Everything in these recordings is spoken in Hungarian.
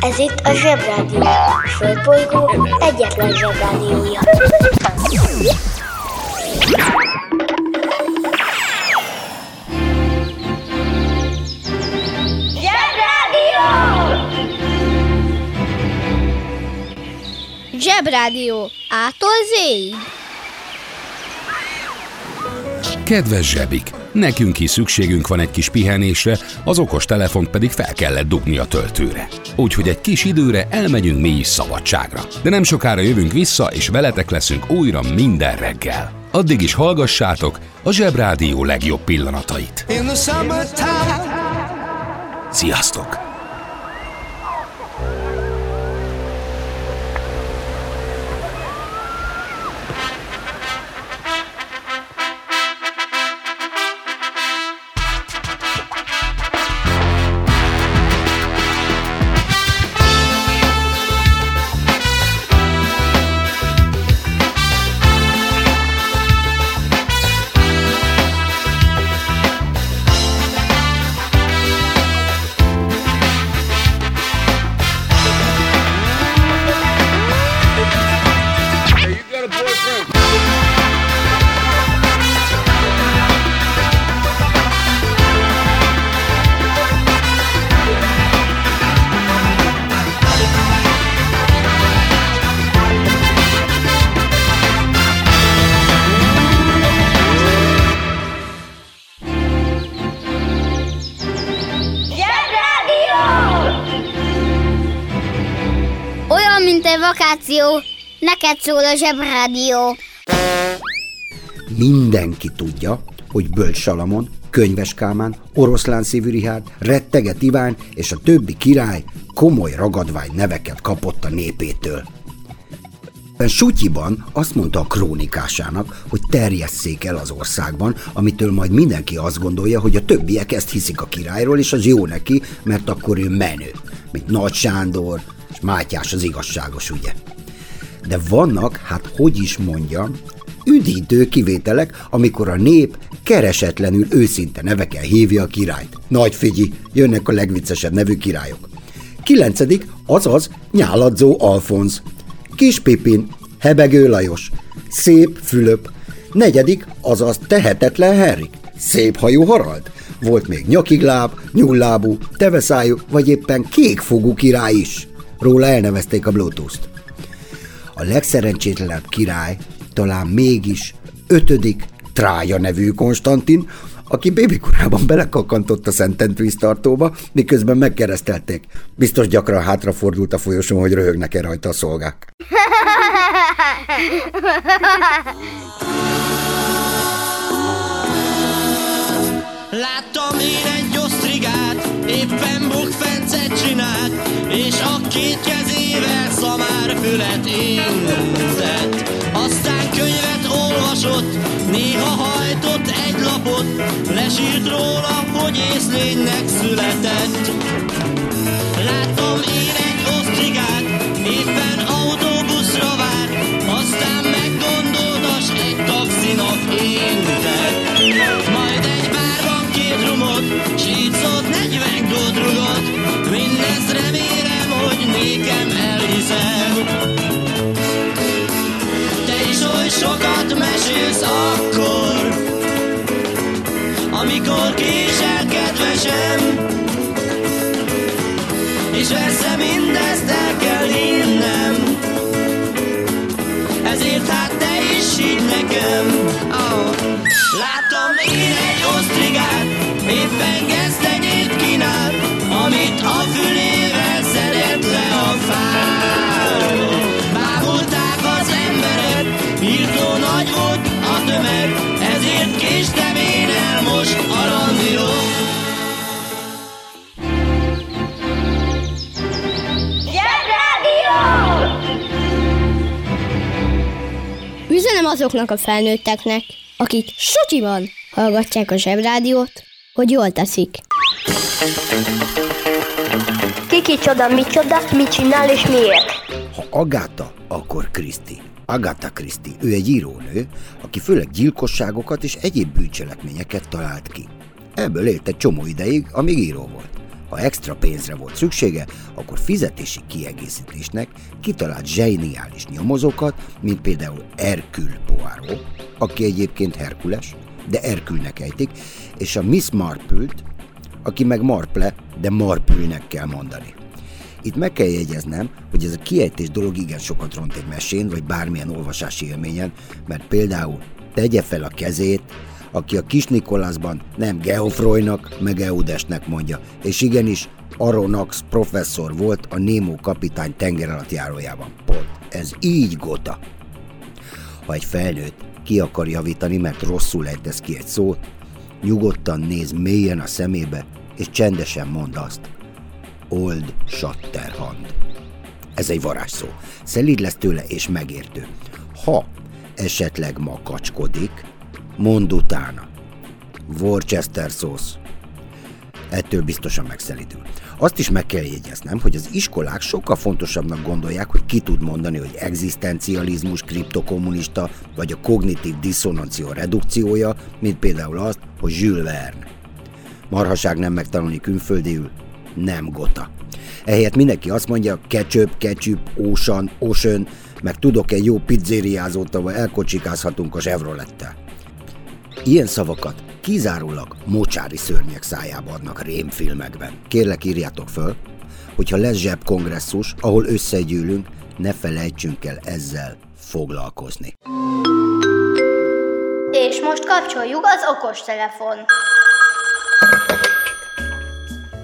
Ez itt a Zsebrádió. A Földbolygó egyetlen Zsebrádiója. Zsebrádió! Zsebrádió. Ától zéig. Kedves zsebik! Nekünk is szükségünk van egy kis pihenésre, az okos telefont pedig fel kellett dugni a töltőre. Úgyhogy egy kis időre elmegyünk mi is szabadságra. De nem sokára jövünk vissza, és veletek leszünk újra minden reggel. Addig is hallgassátok a Zsebrádió legjobb pillanatait. Sziasztok! Vakáció. Neked szól a Zsebrádió. Mindenki tudja, hogy Bölcs Salamon, Könyves Kálmán, Oroszlán szívű Rihárd, Retteget Iván és a többi király komoly ragadvány neveket kapott a népétől. Sutyiban azt mondta a krónikásának, hogy terjesszék el az országban, amitől majd mindenki azt gondolja, hogy a többiek ezt hiszik a királyról, és az jó neki, mert akkor ő menő, mint Nagy Sándor, Mátyás az igazságos, ugye? De vannak, hát hogy is mondjam, üdítő kivételek, amikor a nép keresetlenül őszinte nevekkel hívja a királyt. Nagy figyi, jönnek a legviccesebb nevű királyok. Kilencedik, azaz Nyáladzó Alfonz. Kis Pipin, Hebegő Lajos, Szép Fülöp. Negyedik, azaz Tehetetlen Henrik, Szép hajú Harald. Volt még nyakigláb, nyullábú, teveszájú, vagy éppen kékfogú király is. Róla elnevezték a Bluetooth-t. A legszerencsétlenebb király talán mégis ötödik Trája nevű Konstantin, aki bébikorában belekakantott a Szentent víztartóba, miközben megkeresztelték. Biztos gyakran hátrafordult a folyosón, hogy röhögnek-e rajta a szolgák. hogy észlénynek született. Láttam én egy osztrigát, éppen autóbuszra vár, aztán meggondolt, s egy taxinak intett. Majd egy bárban két rumot, 40 gót rugott, mindezt remélem, hogy nékem elhiszem. Te is oly sokat mesélsz akkor, amikor késel kedvesem, és persze mindezt el kell hinnem. Ezért hát te is hidd nekem. Oh. Láttam én egy osztrigát Éppen gesztenyét kínál Amit a fülével szedett le a fáról Üzenem azoknak a felnőtteknek, akik sutyiban hallgatják a Zsebrádiót, hogy jól teszik. Kiki csoda, micsoda, mit csinál és miért? Ha Agáta, akkor Kriszti. Agatha Christie, ő egy írónő, aki főleg gyilkosságokat és egyéb bűncselekményeket talált ki. Ebből élt egy csomó ideig, amíg író volt. Ha extra pénzre volt szüksége, akkor fizetési kiegészítésnek kitalált zseniális nyomozókat, mint például Hercule Poirot, aki egyébként Herkules, de Erkülnek ejtik, és a Miss Marple-t, aki meg Marple, de Marpülnek kell mondani. Itt meg kell jegyeznem, hogy ez a kiejtés dolog igen sokat ront egy mesén, vagy bármilyen olvasási élményen, mert például tegye fel a kezét, aki a kis Nikolászban nem Geoffroynak, meg Eudesnek mondja, és igenis Aronax professzor volt a Némó kapitány tengeralattjárójában. Pont. Ez így gota. Ha egy felnőtt ki akar javítani, mert rosszul ejtesz ki egy szót, nyugodtan néz mélyen a szemébe, és csendesen mond azt. Old Shatterhand. Ez egy varázsszó. Szelíd lesz tőle és megértő. Ha esetleg makacskodik, mondd utána. Worcester szósz. Ettől biztosan megszelidül. Azt is meg kell jegyeznem, hogy az iskolák sokkal fontosabbnak gondolják, hogy ki tud mondani, hogy egzisztencializmus, kriptokommunista, vagy a kognitív diszonancia redukciója, mint például azt, hogy Jules Verne. Marhaság nem megtanulni külföldiül, nem gota. Ehelyett mindenki azt mondja, ketchup, ketchup, ocean, ocean, meg tudok egy jó pizzériázót, ahol elkocsikázhatunk a Chevrolettel. Ilyen szavakat kizárólag mocsári szörnyek szájába adnak rémfilmekben. Kérlek írjátok föl, hogyha lesz zsebkongresszus, ahol összegyűlünk, ne felejtsünk el ezzel foglalkozni. És most kapcsoljuk az okos telefon.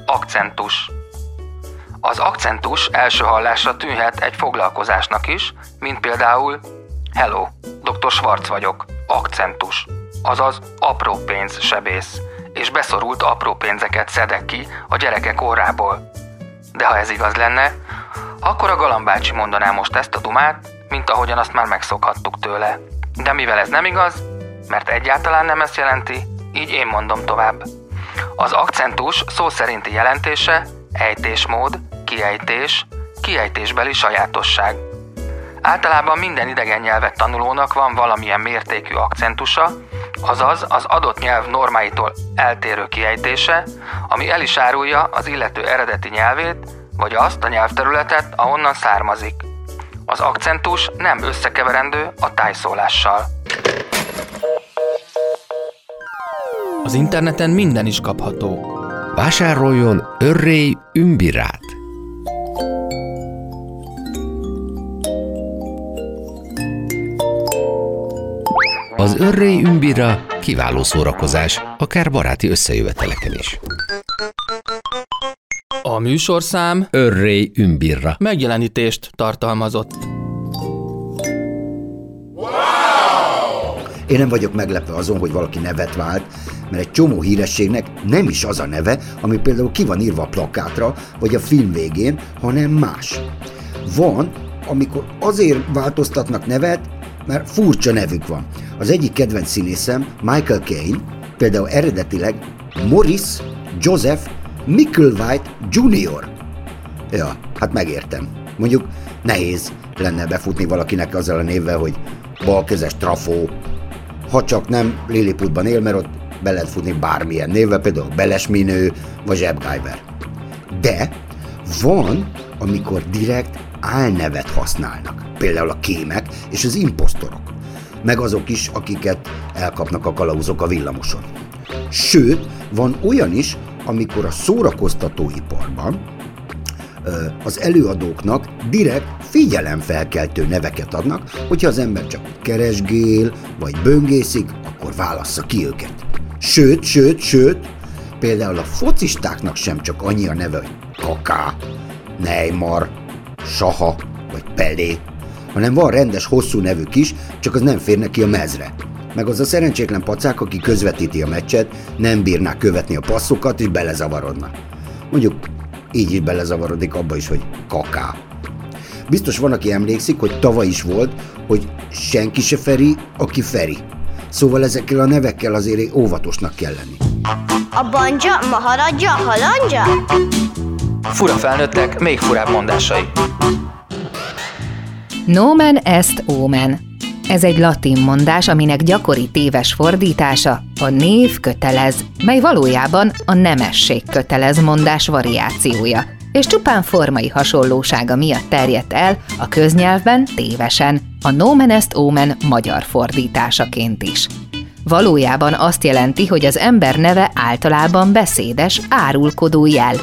Akcentus Az akcentus első hallásra tűnhet egy foglalkozásnak is, mint például Hello, dr. Schwarz vagyok, akcentus azaz apró pénz sebész, és beszorult apró pénzeket szedek ki a gyerekek orrából. De ha ez igaz lenne, akkor a galambácsi mondaná most ezt a dumát, mint ahogyan azt már megszokhattuk tőle. De mivel ez nem igaz, mert egyáltalán nem ezt jelenti, így én mondom tovább. Az akcentus szó szerinti jelentése ejtésmód, kiejtés, kiejtésbeli sajátosság. Általában minden idegen nyelvet tanulónak van valamilyen mértékű akcentusa, azaz az adott nyelv normáitól eltérő kiejtése, ami el is árulja az illető eredeti nyelvét, vagy azt a nyelvterületet, ahonnan származik. Az akcentus nem összekeverendő a tájszólással. Az interneten minden is kapható. Vásároljon örrély ümbirát! Az örrély ümbira kiváló szórakozás, akár baráti összejöveteleken is. A műsorszám Örrély ümbirra. megjelenítést tartalmazott. Én nem vagyok meglepve azon, hogy valaki nevet vált, mert egy csomó hírességnek nem is az a neve, ami például ki van írva a plakátra, vagy a film végén, hanem más. Van, amikor azért változtatnak nevet, mert furcsa nevük van. Az egyik kedvenc színészem, Michael Caine, például eredetileg Morris Joseph Micklewhite Jr. Ja, hát megértem. Mondjuk nehéz lenne befutni valakinek azzal a névvel, hogy balkezes trafó, ha csak nem Lilliputban él, mert ott be lehet futni bármilyen névvel, például Belesminő vagy Zsebguyver. De van, amikor direkt álnevet használnak, például a kémek és az imposztorok, meg azok is, akiket elkapnak a kalauzok a villamoson. Sőt, van olyan is, amikor a szórakoztatóiparban az előadóknak direkt figyelemfelkeltő neveket adnak, hogyha az ember csak keresgél, vagy böngészik, akkor válassza ki őket. Sőt, sőt, sőt, például a focistáknak sem csak annyi a neve, hogy Kaká, Neymar, Saha vagy Pelé, hanem van rendes hosszú nevük is, csak az nem fér neki a mezre. Meg az a szerencsétlen pacák, aki közvetíti a meccset, nem bírnák követni a passzokat, és belezavarodnak. Mondjuk így is belezavarodik abba is, hogy kaká. Biztos van, aki emlékszik, hogy tavaly is volt, hogy senki se Feri, aki Feri. Szóval ezekkel a nevekkel azért óvatosnak kell lenni. A banja, maharadja, halandja? Fura felnőttek, még furább mondásai. Nomen est omen. Ez egy latin mondás, aminek gyakori téves fordítása A név kötelez, mely valójában a nemesség kötelez mondás variációja, és csupán formai hasonlósága miatt terjedt el a köznyelvben tévesen, a nomen est omen magyar fordításaként is. Valójában azt jelenti, hogy az ember neve általában beszédes, árulkodó jel,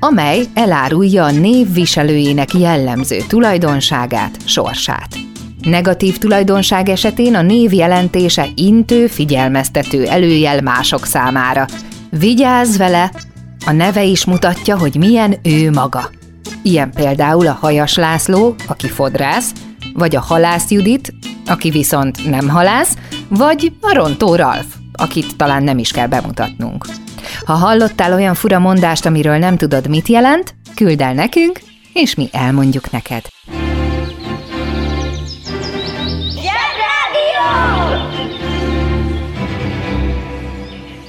amely elárulja a név viselőjének jellemző tulajdonságát, sorsát. Negatív tulajdonság esetén a név jelentése intő, figyelmeztető előjel mások számára. Vigyázz vele, a neve is mutatja, hogy milyen ő maga. Ilyen például a Hajas László, aki fodrász, vagy a Halász Judit, aki viszont nem halász, vagy a Rontó Ralf, akit talán nem is kell bemutatnunk. Ha hallottál olyan fura mondást, amiről nem tudod, mit jelent, küld el nekünk, és mi elmondjuk neked.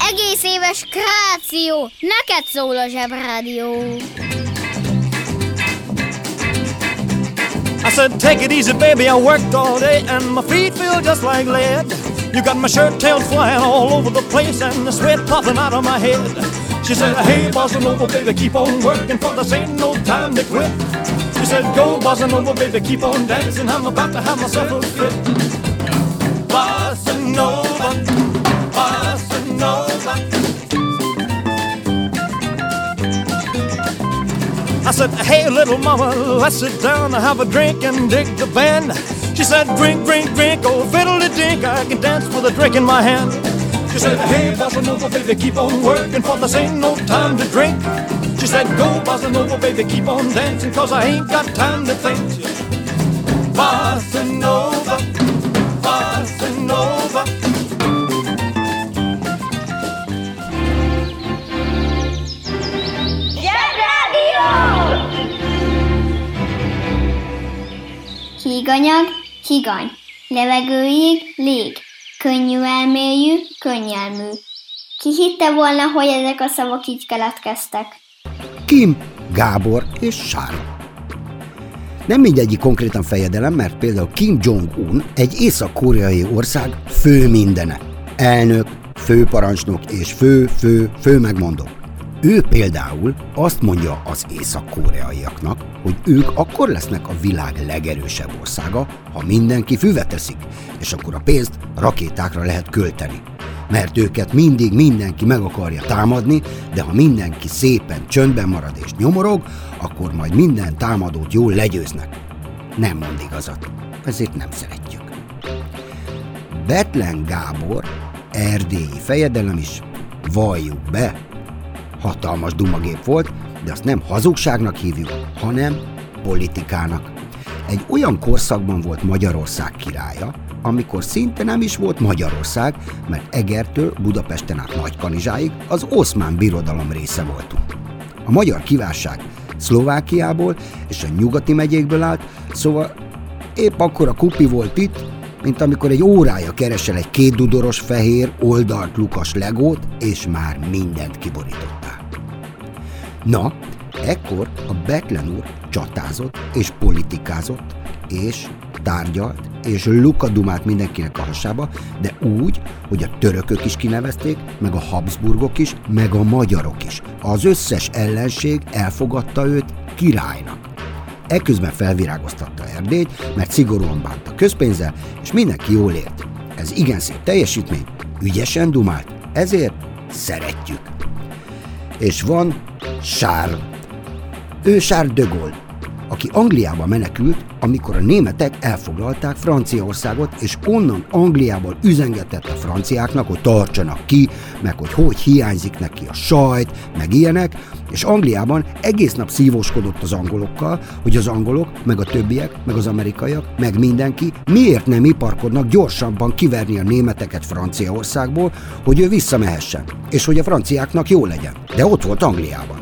Egész éves kreáció! Neked szól a Zsebrádió! I said, take it easy, baby. I worked all day and my feet feel just like lead. You got my shirt tails flying all over the place and the sweat popping out of my head. She said, hey, bossa nova, baby, keep on working for this ain't no time to quit. She said, go, bossa nova, baby, keep on dancing. I'm about to have myself a fit. Bossa nova, bossa nova. I said, hey, little mama, let's sit down and have a drink and dig the band. She said, drink, drink, drink, oh, fiddle the dink, I can dance with a drink in my hand. She said, hey, bossa nova, baby, keep on working, for this ain't no time to drink. She said, go, bossa nova, baby, keep on dancing, cause I ain't got time to think. Bossa nova, bossa nova. Híganyag, higany. Levegőig, lég. Könnyű elmélyű, könnyelmű. Ki hitte volna, hogy ezek a szavak így keletkeztek? Kim, Gábor és Sár. Nem mindegyik konkrétan fejedelem, mert például Kim Jong-un egy észak-koreai ország fő mindene. Elnök, főparancsnok és fő-fő-fő megmondó. Ő például azt mondja az észak-koreaiaknak, hogy ők akkor lesznek a világ legerősebb országa, ha mindenki füvet teszik, és akkor a pénzt rakétákra lehet költeni. Mert őket mindig mindenki meg akarja támadni, de ha mindenki szépen csöndben marad és nyomorog, akkor majd minden támadót jól legyőznek. Nem mond igazat, ezért nem szeretjük. Betlen Gábor, erdélyi fejedelem is, valljuk be, hatalmas dumagép volt, de azt nem hazugságnak hívjuk, hanem politikának. Egy olyan korszakban volt Magyarország királya, amikor szinte nem is volt Magyarország, mert Egertől Budapesten át Nagykanizsáig az oszmán birodalom része voltunk. A magyar kiválság Szlovákiából és a nyugati megyékből állt, szóval épp akkor a kupi volt itt, mint amikor egy órája keresel egy kétdudoros fehér oldalt lukas legót, és már mindent kiborítottál. Na, ekkor a Betlen úr csatázott és politikázott, és tárgyalt, és lukadumát mindenkinek a hasába, de úgy, hogy a törökök is kinevezték, meg a Habsburgok is, meg a magyarok is. Az összes ellenség elfogadta őt királynak. Ekközben felvirágoztatta Erdélyt, mert szigorúan bánt a közpénzzel, és mindenki jól ért. Ez igen szép teljesítmény, ügyesen dumált, ezért szeretjük. És van Charles. Ő Charles de Gaulle, aki Angliába menekült, amikor a németek elfoglalták Franciaországot, és onnan Angliából üzengetett a franciáknak, hogy tartsanak ki, meg hogy hogy hiányzik neki a sajt, meg ilyenek, és Angliában egész nap szívóskodott az angolokkal, hogy az angolok, meg a többiek, meg az amerikaiak, meg mindenki miért nem iparkodnak gyorsabban kiverni a németeket Franciaországból, hogy ő visszamehessen, és hogy a franciáknak jó legyen. De ott volt Angliában.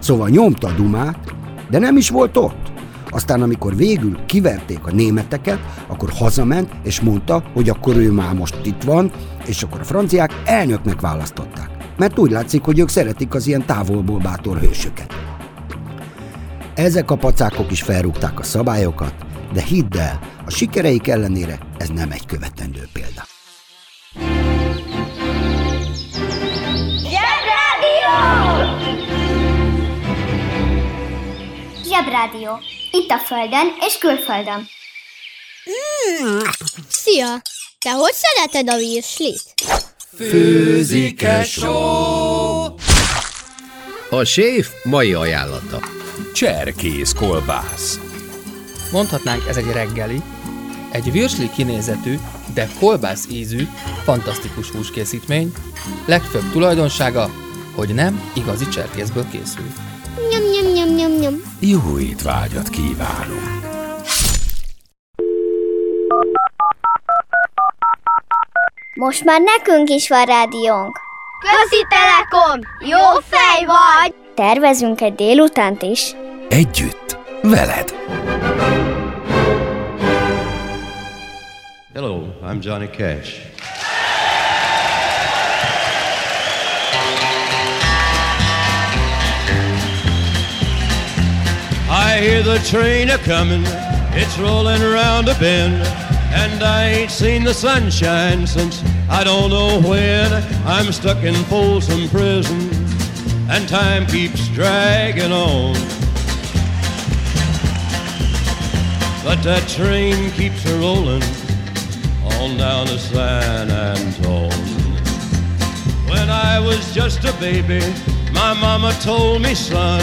Szóval nyomta a dumát, de nem is volt ott. Aztán, amikor végül kiverték a németeket, akkor hazament, és mondta, hogy akkor ő már most itt van, és akkor a franciák elnöknek választották. Mert úgy látszik, hogy ők szeretik az ilyen távolból bátor hősöket. Ezek a pacákok is felrúgták a szabályokat, de hidd el, a sikereik ellenére ez nem egy követendő példa. Rádió. Itt a Földön és külföldön. Szia! Te hogy szereted a virslit? Főzike! A séf mai ajánlata. Cserkész kolbász. Mondhatnánk ez egy reggeli, egy virsli kinézetű, de kolbász ízű, fantasztikus húskészítmény, legfőbb tulajdonsága, hogy nem igazi cserkészből készül. Nyom, nyom, nyom, nyom. Jó étvágyat kívánunk! Most már nekünk is van rádiónk. Közi Telekom! Jó fej vagy! Tervezünk egy délutánt is. Együtt, veled! Hello, I'm Johnny Cash. I hear the train a comin', it's rolling around a bend, and I ain't seen the sunshine since I don't know when. I'm stuck in Folsom Prison, and time keeps dragging on. But that train keeps a rolling on down to San Antone. When I was just a baby, my mama told me, son,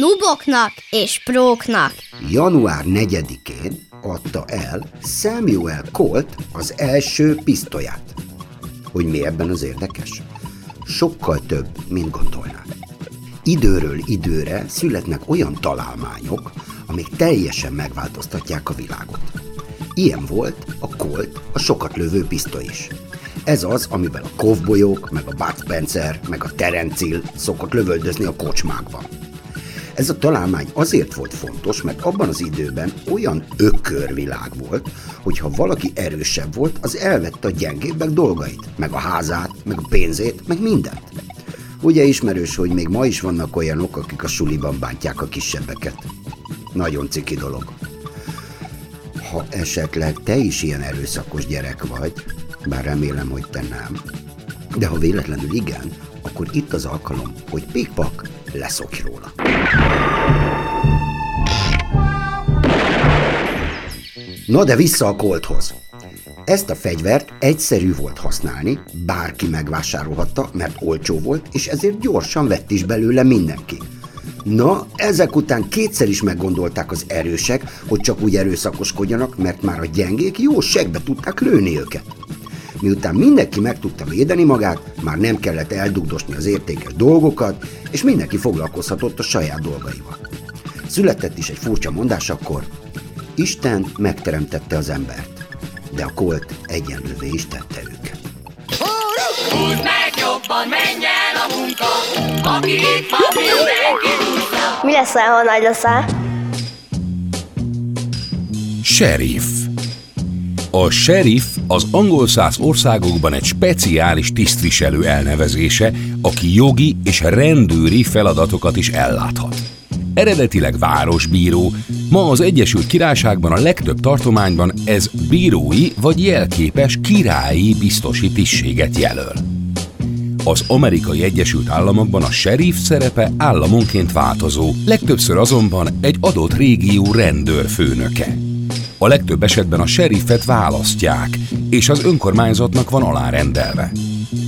Nuboknak és próknak. Január 4-én adta el Samuel Colt az első pisztolyát. Hogy mi ebben az érdekes? Sokkal több, mint gondolnád. Időről időre születnek olyan találmányok, amik teljesen megváltoztatják a világot. Ilyen volt a Colt, a sokat lövő pisztoly is. Ez az, amivel a kovbolyok, meg a Bud Spencer, meg a Terencil szokott lövöldözni a kocsmákban. Ez a találmány azért volt fontos, mert abban az időben olyan ökörvilág volt, hogy ha valaki erősebb volt, az elvette a gyengébbek dolgait, meg a házát, meg a pénzét, meg mindent. Ugye ismerős, hogy még ma is vannak olyanok, akik a suliban bántják a kisebbeket. Nagyon ciki dolog. Ha esetleg te is ilyen erőszakos gyerek vagy, bár remélem, hogy te nem, de ha véletlenül igen, akkor itt az alkalom, hogy pikpak leszokj róla. Na de vissza a kolthoz. Ezt a fegyvert egyszerű volt használni, bárki megvásárolhatta, mert olcsó volt, és ezért gyorsan vett is belőle mindenki. Na, ezek után kétszer is meggondolták az erősek, hogy csak úgy erőszakoskodjanak, mert már a gyengék jó segbe tudták lőni őket. Miután mindenki meg tudta védeni magát, már nem kellett eldugdosni az értékes dolgokat, és mindenki foglalkozhatott a saját dolgaival. Született is egy furcsa mondás akkor, Isten megteremtette az embert, de a kolt egyenlővé is tette őket. Húzd meg jobban, menjen a munka, aki itt van, mindenki. Mi leszel, ha nagy leszel? Sheriff. A sheriff az angol száz országokban egy speciális tisztviselő elnevezése, aki jogi és rendőri feladatokat is elláthat. Eredetileg városbíró, ma az Egyesült Királyságban a legtöbb tartományban ez bírói vagy jelképes királyi biztosi tisztséget jelöl. Az amerikai Egyesült Államokban a sheriff szerepe államonként változó, legtöbbször azonban egy adott régió rendőrfőnöke. A legtöbb esetben a seriffet választják, és az önkormányzatnak van alárendelve.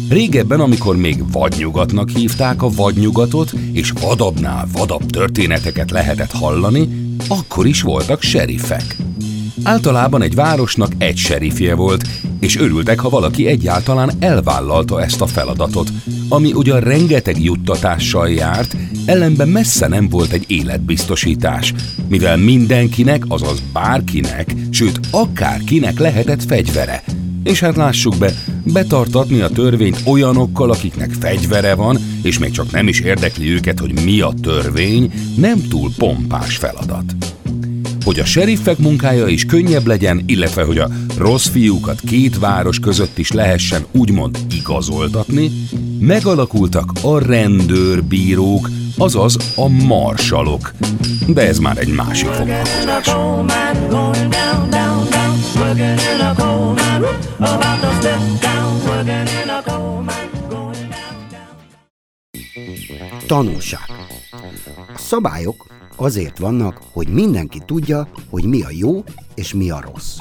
Régebben, amikor még vadnyugatnak hívták a vadnyugatot, és vadabbnál vadabb történeteket lehetett hallani, akkor is voltak seriffek. Általában egy városnak egy serifje volt, és örültek, ha valaki egyáltalán elvállalta ezt a feladatot, ami ugyan rengeteg juttatással járt, ellenben messze nem volt egy életbiztosítás, mivel mindenkinek, azaz bárkinek, sőt akárkinek lehetett fegyvere. És hát lássuk be, betartatni a törvényt olyanokkal, akiknek fegyvere van, és még csak nem is érdekli őket, hogy mi a törvény, nem túl pompás feladat. Hogy a seriffek munkája is könnyebb legyen, illetve hogy a rossz fiúkat két város között is lehessen úgymond igazoltatni, megalakultak a rendőrbírók, azaz a marsalok. De ez már egy másik foglalkozás. Tanulság. A szabályok azért vannak, hogy mindenki tudja, hogy mi a jó és mi a rossz.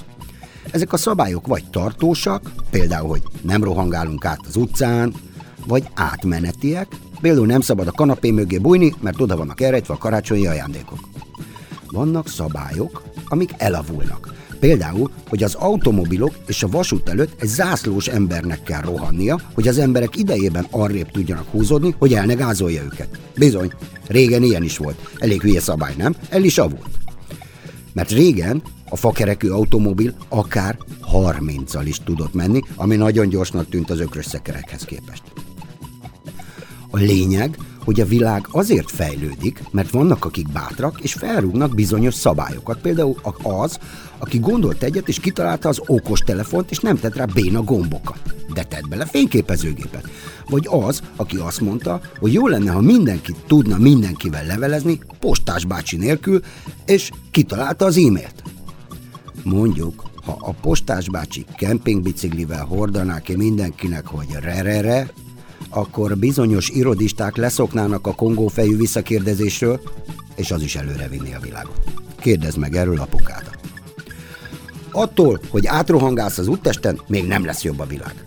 Ezek a szabályok vagy tartósak, például, hogy nem rohangálunk át az utcán, vagy átmenetiek, például nem szabad a kanapé mögé bújni, mert oda vannak elrejtve a karácsonyi ajándékok. Vannak szabályok, amik elavulnak. Például, hogy az automobilok és a vasút előtt egy zászlós embernek kell rohannia, hogy az emberek idejében arrébb tudjanak húzódni, hogy el ne gázolja őket. Bizony, régen ilyen is volt. Elég hülye szabály, nem? El is avult. Mert régen a fakerekű automobil akár 30-al is tudott menni, ami nagyon gyorsnak tűnt az ökrös szekerekhez képest. A lényeg, hogy a világ azért fejlődik, mert vannak, akik bátrak, és felrúgnak bizonyos szabályokat. Például az, aki gondolt egyet, és kitalálta az okos telefont, és nem tett rá béna gombokat. De tett bele fényképezőgépet. Vagy az, aki azt mondta, hogy jó lenne, ha mindenki tudna mindenkivel levelezni, postás bácsi nélkül, és kitalálta az e-mailt. Mondjuk, ha a postás bácsi kempingbiciklivel hordaná ki mindenkinek, hogy re-re-re, akkor bizonyos irodisták leszoknának a kongófejű visszakérdezésről, és az is előre vinni a világot. Kérdezd meg erről apukádat. Attól, hogy átrohangálsz az úttesten, még nem lesz jobb a világ.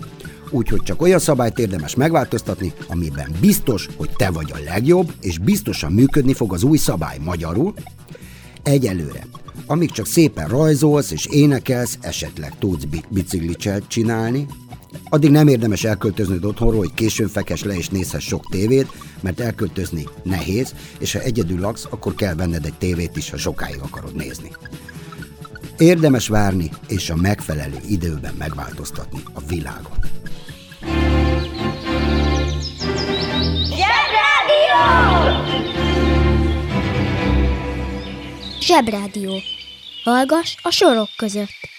Úgyhogy csak olyan szabályt érdemes megváltoztatni, amiben biztos, hogy te vagy a legjobb, és biztosan működni fog az új szabály magyarul. Egyelőre, amíg csak szépen rajzolsz és énekelsz, esetleg tudsz biciklicselt csinálni, Addig nem érdemes elköltöznöd otthonról, hogy későn fekes le és nézhess sok tévét, mert elköltözni nehéz, és ha egyedül laksz, akkor kell venned egy tévét is, ha sokáig akarod nézni. Érdemes várni és a megfelelő időben megváltoztatni a világot. Zsebrádió! Zsebrádió. Hallgass a sorok között.